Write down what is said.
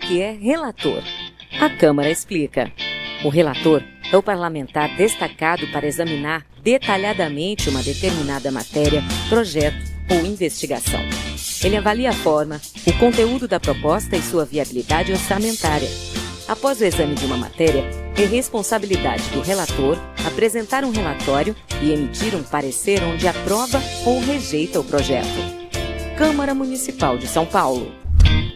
que é relator. A Câmara explica. O relator é o parlamentar destacado para examinar detalhadamente uma determinada matéria, projeto ou investigação. Ele avalia a forma, o conteúdo da proposta e sua viabilidade orçamentária. Após o exame de uma matéria, é responsabilidade do relator apresentar um relatório e emitir um parecer onde aprova ou rejeita o projeto. Câmara Municipal de São Paulo.